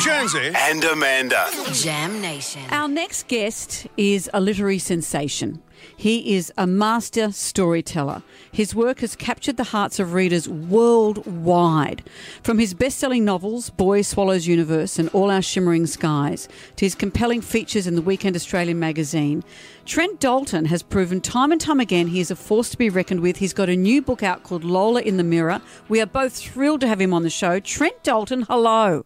Jonesy. and Amanda. Jam Nation. Our next guest is a literary sensation. He is a master storyteller. His work has captured the hearts of readers worldwide. From his best selling novels, Boy Swallows Universe and All Our Shimmering Skies, to his compelling features in the Weekend Australian magazine, Trent Dalton has proven time and time again he is a force to be reckoned with. He's got a new book out called Lola in the Mirror. We are both thrilled to have him on the show. Trent Dalton, hello.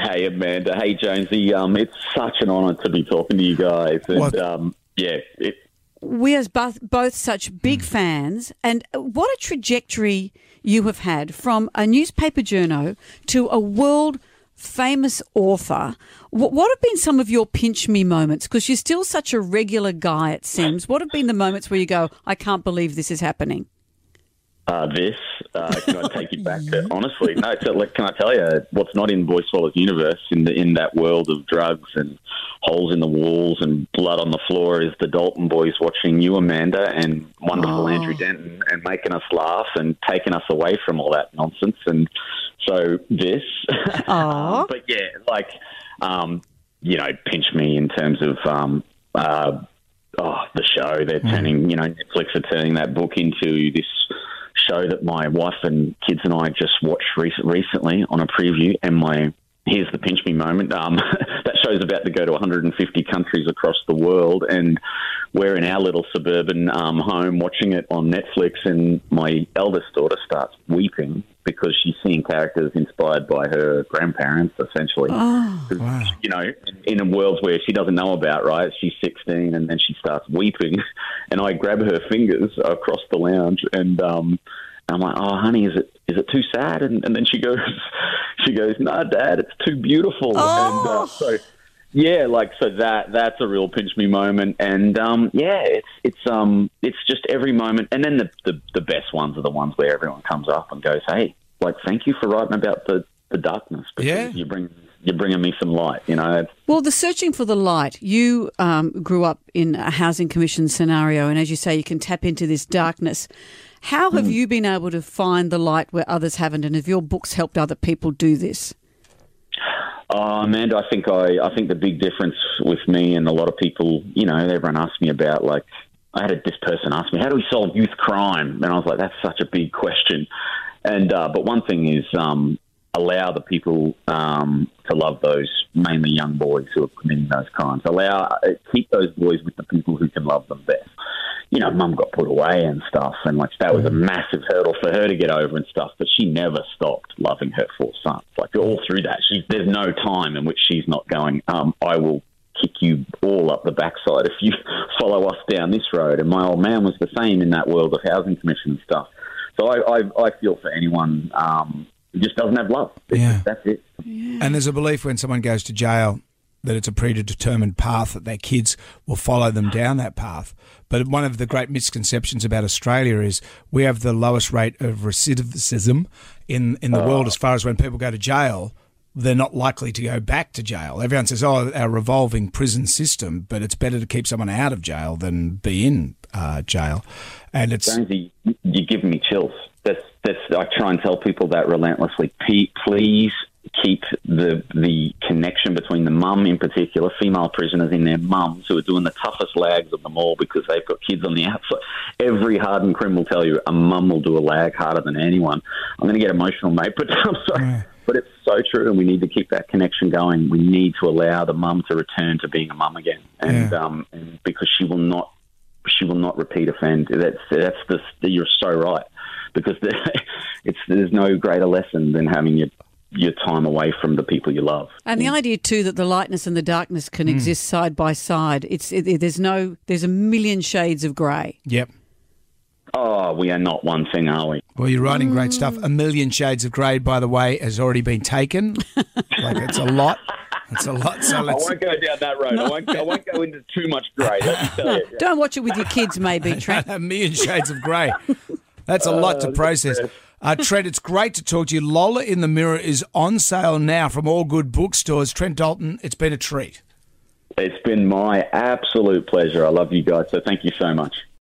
Hey Amanda, hey Jonesy. Um, it's such an honour to be talking to you guys, and What? um, yeah, it, we are both, both such big fans, and what a trajectory you have had from a newspaper journo to a world famous author. What, what have been some of your pinch me moments? Because you're still such a regular guy, it seems. What have been the moments where you go, I can't believe this is happening? Uh, this uh, can I take you back to honestly? No, so, like, can I tell you what's not in Boy Swallows universe in the in that world of drugs and holes in the walls and blood on the floor is the Dalton boys watching you, Amanda, and wonderful Oh. Andrew Denton, and making us laugh and taking us away from all that nonsense. And so this, Aw. but yeah, like um, you know, pinch me in terms of um, uh, oh, the show. They're turning, you know, Netflix are turning that book into this show that my wife and kids and I just watched rec- recently on a preview. And my here's the pinch me moment. Um, that show's about to go to 150 countries across the world, and we're in our little suburban um, home watching it on Netflix. And my eldest daughter starts weeping because she's seeing characters inspired by her grandparents, essentially. You know, in, in a world where she doesn't know about, right? She's 16 and then she starts weeping. And I grab her fingers across the lounge and um, I'm like, oh, honey, is it is it too sad? And, and then she goes, she goes, no, Dad, it's too beautiful. And uh, so, yeah, like so that that's a real pinch me moment. And um, yeah, it's it's um it's just every moment. And then the, the the best ones are the ones where everyone comes up and goes, hey, like thank you for writing about the the darkness because Yeah. you bring you're bringing me some light. You know, it's, Well, the searching for the light. You um, grew up in a housing commission scenario, and as you say, you can tap into this darkness. How have you been able to find the light where others haven't, and have your books helped other people do this? Amanda, I think I, I think the big difference with me and a lot of people, you know, everyone asks me about like, I had a, this person ask me, how do we solve youth crime? And I was like, that's such a big question. And uh, but one thing is um, allow the people um, to love those mainly young boys who are committing those crimes. Allow uh, keep those boys with the people who can love them best. You know, mum got put away and stuff, and like that was a massive hurdle for her to get over and stuff. But she never stopped loving her four sons. Like all through that, she there's no time in which she's not going. Um, I will kick you all up the backside if you follow us down this road. And my old man was the same in that world of housing commission and stuff. So I, I, I feel for anyone um, who just doesn't have love. It's Yeah. that's it. And there's a belief when someone goes to jail that it's a predetermined path that their kids will follow them down that path. But one of the great misconceptions about Australia is we have the lowest rate of recidivism in in the world as far as when people go to jail. They're not likely to go back to jail. Everyone says, "Oh, our revolving prison system," but it's better to keep someone out of jail than be in uh, jail. And it's Jonesy, you're giving me chills. That's, that's, I try and tell people that relentlessly. Please keep the the connection between the mum, in particular, female prisoners and their mums who are doing the toughest lags of them all because they've got kids on the outside. Every hardened crim will tell you a mum will do a lag harder than anyone. I'm going to get emotional, mate, but I'm sorry. But it's so true, and we need to keep that connection going. We need to allow the mum to return to being a mum again, and, Yeah. um, and because she will not she will not repeat offend. That's that's the you're so right because it's there's no greater lesson than having your your time away from the people you love. And the mm. idea too that the lightness and the darkness can mm. exist side by side. It's it, there's no there's a million shades of grey. yep. Oh, we are not one thing, are we? Well, you're writing great stuff. Mm. A million shades of grey, by the way, has already been taken. like it's a lot. It's a lot. So I let's. won't go down that road. I won't. I won't go into too much grey. Let me tell you. Don't watch it with your kids, maybe Trent. a million shades of grey. That's a oh, lot to process. Uh, Trent, it's great to talk to you. Lola in the Mirror is on sale now from all good bookstores. Trent Dalton, it's been a treat. It's been my absolute pleasure. I love you guys. So thank you so much.